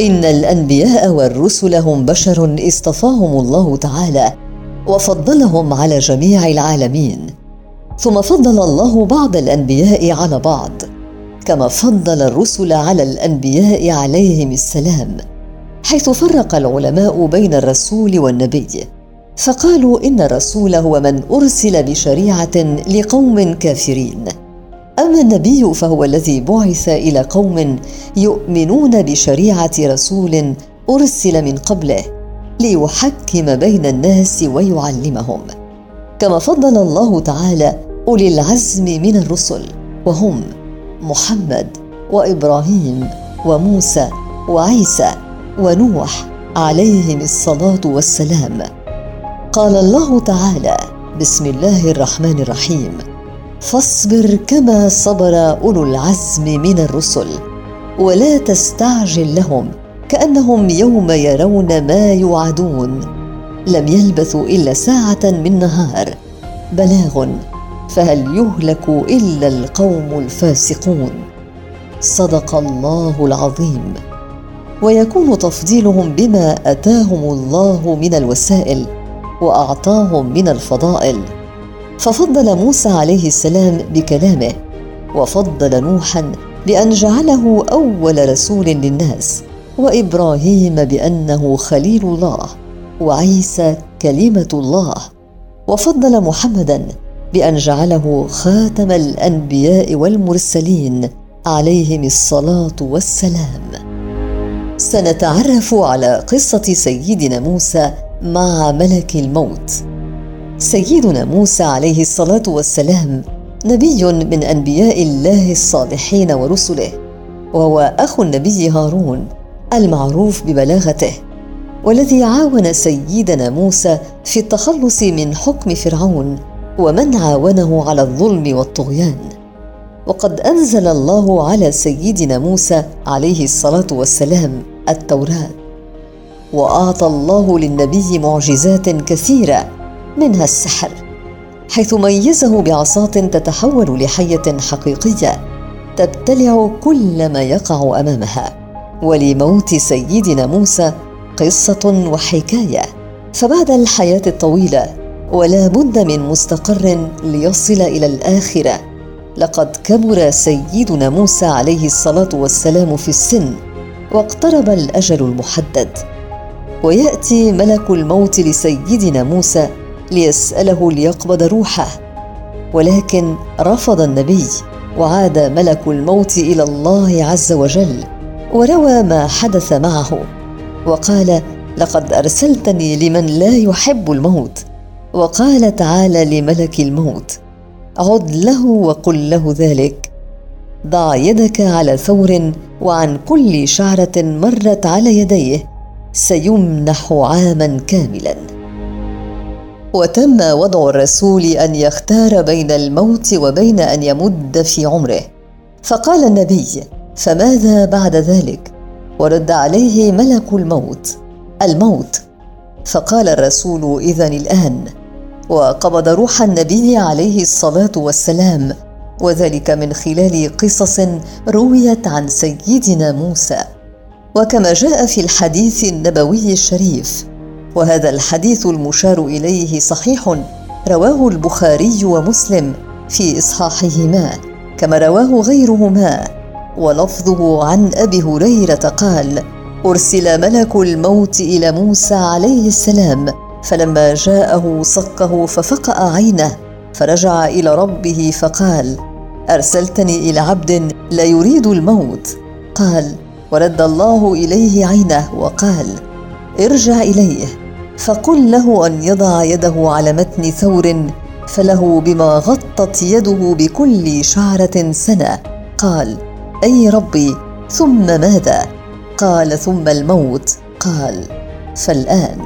إن الأنبياء والرسل هم بشر اصطفاهم الله تعالى وفضلهم على جميع العالمين. ثم فضل الله بعض الأنبياء على بعض كما فضل الرسل على الأنبياء عليهم السلام حيث فرق العلماء بين الرسول والنبي. فقالوا إن الرسول هو من أرسل بشريعة لقوم كافرين. اما النبي فهو الذي بعث إلى قوم يؤمنون بشريعة رسول أرسل من قبله ليحكم بين الناس ويعلمهم. كما فضل الله تعالى أولي العزم من الرسل وهم محمد وإبراهيم وموسى وعيسى ونوح عليهم الصلاة والسلام. قال الله تعالى بسم الله الرحمن الرحيم فاصبر كما صبر أولو العزم من الرسل ولا تستعجل لهم كأنهم يوم يرون ما يوعدون. لم يلبثوا إلا ساعة من نهار. بلاغ فهل يهلك إلا القوم الفاسقون؟ صدق الله العظيم. ويكون تفضيلهم بما أتاهم الله من الوسائل وأعطاهم من الفضائل. ففضل موسى عليه السلام بكلامه وفضل نوحا بأن جعله أول رسول للناس وإبراهيم بأنه خليل الله وعيسى كلمة الله. وفضل محمدا بأن جعله خاتم الأنبياء والمرسلين عليهم الصلاة والسلام. سنتعرف على قصة سيدنا موسى مع ملك الموت. سيدنا موسى عليه الصلاة والسلام نبي من أنبياء الله الصالحين ورسله وهو اخو النبي هارون المعروف ببلاغته والذي عاون سيدنا موسى في التخلص من حكم فرعون ومن عاونه على الظلم والطغيان. وقد أنزل الله على سيدنا موسى عليه الصلاة والسلام التوراة وأعطى الله للنبي معجزات كثيرة منها السحر حيث ميزه بعصاة تتحول لحية حقيقية تبتلع كل ما يقع أمامها ولموت سيدنا موسى قصة وحكاية. فبعد الحياة الطويلة ولا بد من مستقر ليصل إلى الآخرة لقد كبر سيدنا موسى عليه الصلاة والسلام في السن واقترب الأجل المحدد. ويأتي ملك الموت لسيدنا موسى ليسأله ليقبض روحه. ولكن رفض النبي وعاد ملك الموت إلى الله عز وجل وروى ما حدث معه. وقال لقد أرسلتني لمن لا يحب الموت وقال تعالى لملك الموت عد له وقل له ذلك. ضع يدك على ثور وعن كل شعرة مرت على يديه سيمنح عاما كاملا. وتم وضع الرسول أن يختار بين الموت وبين أن يمد في عمره. فقال النبي فماذا بعد ذلك؟ ورد عليه ملك الموت الموت. فقال الرسول اذا الآن وقبض روح النبي عليه الصلاة والسلام وذلك من خلال قصص رويت عن سيدنا موسى. وكما جاء في الحديث النبوي الشريف وهذا الحديث المشار إليه صحيح رواه البخاري ومسلم في إصحاحهما كما رواه غيرهما. ولفظه عن أبي هريرة قال أرسل ملك الموت إلى موسى عليه السلام فلما جاءه صكه ففقأ عينه فرجع إلى ربه فقال أرسلتني إلى عبد لا يريد الموت قال ورد الله إليه عينه وقال ارجع إليه فقل له أن يضع يده على متن ثور فله بما غطت يده بكل شعرة سنة. قال أي ربي ثم ماذا؟ قال ثم الموت. قال فالآن.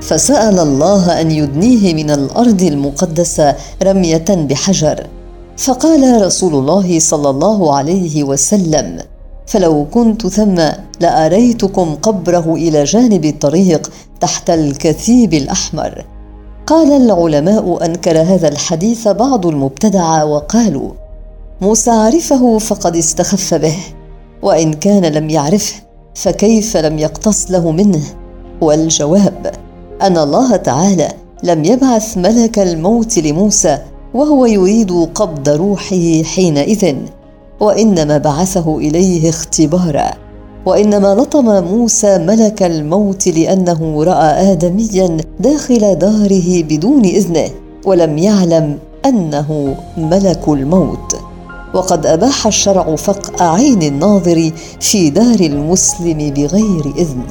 فسأل الله أن يدنيه من الأرض المقدسة رمية بحجر. فقال رسول الله صلى الله عليه وسلم فلو كنت ثم لآريتكم قبره إلى جانب الطريق تحت الكثيب الأحمر. قال العلماء انكر هذا الحديث بعض المبتدع وقالوا موسى عرفه فقد استخف به وإن كان لم يعرفه فكيف لم يقتص له منه؟ والجواب أن الله تعالى لم يبعث ملك الموت لموسى وهو يريد قبض روحه حينئذ. وإنما بعثه إليه اختبارا وإنما لطم موسى ملك الموت لأنه رأى ادميا داخل داره بدون إذنه ولم يعلم أنه ملك الموت. وقد أباح الشرع فق عين الناظر في دار المسلم بغير إذن.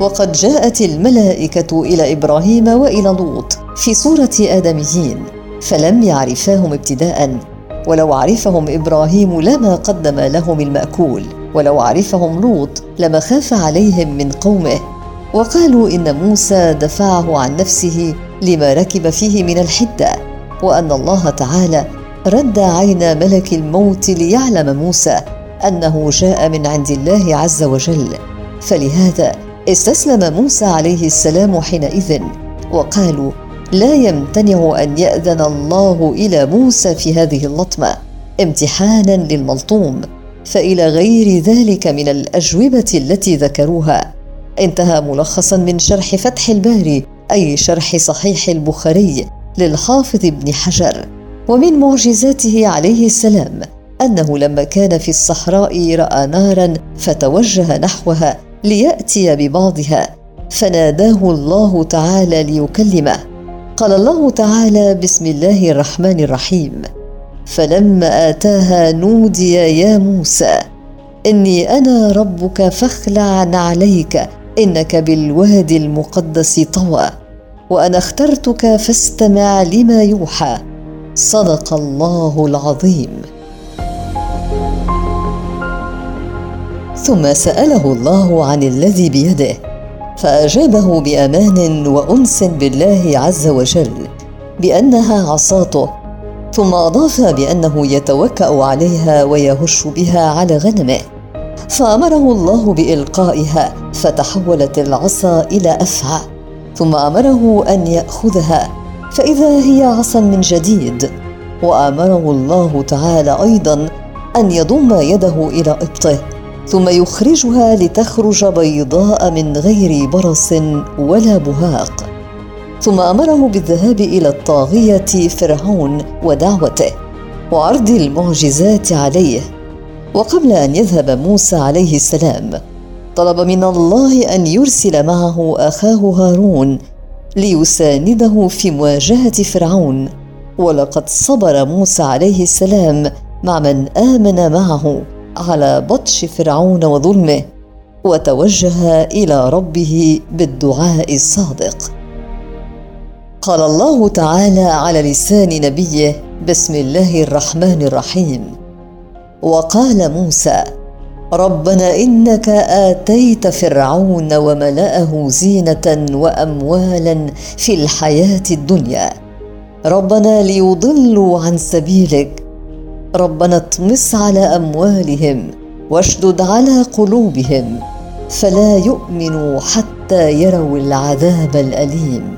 وقد جاءت الملائكة إلى إبراهيم وإلى لوط في صوره آدميين فلم يعرفاهم ابتداء ولو عرفهم إبراهيم لما قدم لهم المأكول ولو عرفهم لوط لما خاف عليهم من قومه. وقالوا إن موسى دفعه عن نفسه لما ركب فيه من الحدة وأن الله تعالى رد عين ملك الموت ليعلم موسى أنه جاء من عند الله عز وجل. فلهذا استسلم موسى عليه السلام حينئذ وقالوا لا يمتنع أن يأذن الله إلى موسى في هذه اللطمة امتحانا للملطوم فإلى غير ذلك من الأجوبة التي ذكروها. انتهى ملخصا من شرح فتح الباري أي شرح صحيح البخاري للحافظ ابن حجر. ومن معجزاته عليه السلام أنه لما كان في الصحراء رأى نارا فتوجه نحوها ليأتي ببعضها فناداه الله تعالى ليكلمه. قال الله تعالى بسم الله الرحمن الرحيم. فلما آتاها نودي يا موسى إني أنا ربك فاخلع نعليك إنك بالوادي المقدس طوى وأنا اخترتك فاستمع لما يوحى. صدق الله العظيم. ثم سأله الله عن الذي بيده. فأجابه بأمان وأنس بالله عز وجل بأنها عصاته ثم أضاف بأنه يتوكأ عليها ويهش بها على غنمه. فأمره الله بإلقائها فتحولت العصا إلى أفعى. ثم أمره أن يأخذها فإذا هي عصا من جديد. وأمره الله تعالى أيضا أن يضم يده إلى إبطه. ثم يخرجها لتخرج بيضاء من غير برص ولا بهاق. ثم أمره بالذهاب إلى الطاغية فرعون ودعوته وعرض المعجزات عليه. وقبل أن يذهب موسى عليه السلام طلب من الله أن يرسل معه أخاه هارون ليسانده في مواجهة فرعون. ولقد صبر موسى عليه السلام مع من آمن معه. على بطش فرعون وظلمه وتوجه إلى ربه بالدعاء الصادق. قال الله تعالى على لسان نبيه بسم الله الرحمن الرحيم. وقال موسى ربنا إنك آتيت فرعون وملأه زينة وأموالا في الحياة الدنيا. ربنا ليضلوا عن سبيلك ربنا اطمس على أموالهم واشدد على قلوبهم فلا يؤمنوا حتى يروا العذاب الأليم.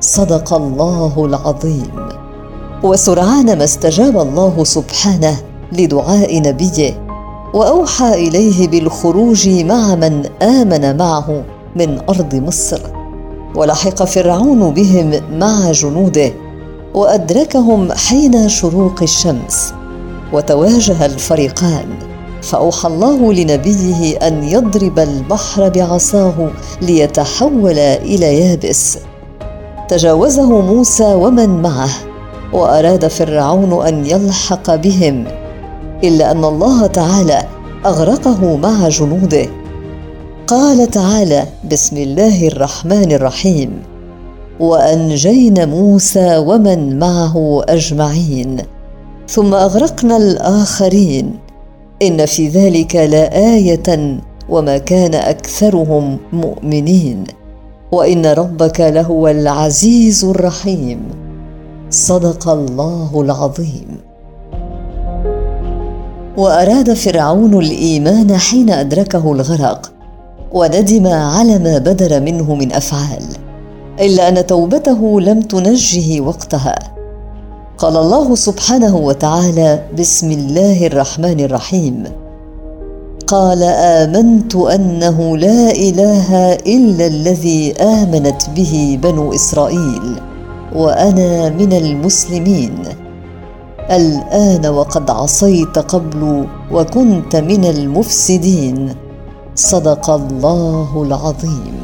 صدق الله العظيم. وسرعان ما استجاب الله سبحانه لدعاء نبيه وأوحى إليه بالخروج مع من آمن معه من أرض مصر. ولحق فرعون بهم مع جنوده وأدركهم حين شروق الشمس. وتواجه الفريقان. فأوحى الله لنبيه أن يضرب البحر بعصاه ليتحول إلى يابس. تجاوزه موسى ومن معه وأراد فرعون أن يلحق بهم إلا أن الله تعالى أغرقه مع جنوده. قال تعالى بسم الله الرحمن الرحيم وأنجينا موسى ومن معه أجمعين. ثم أغرقنا الآخرين. إن في ذلك لآية وما كان أكثرهم مؤمنين. وإن ربك لهو العزيز الرحيم. صدق الله العظيم. وأراد فرعون الإيمان حين أدركه الغرق وندم على ما بدر منه من أفعال إلا أن توبته لم تنجه وقتها. قال الله سبحانه وتعالى بسم الله الرحمن الرحيم. قال آمنت أنه لا إله إلا الذي آمنت به بنو إسرائيل وأنا من المسلمين. الآن وقد عصيت قبل وكنت من المفسدين. صدق الله العظيم.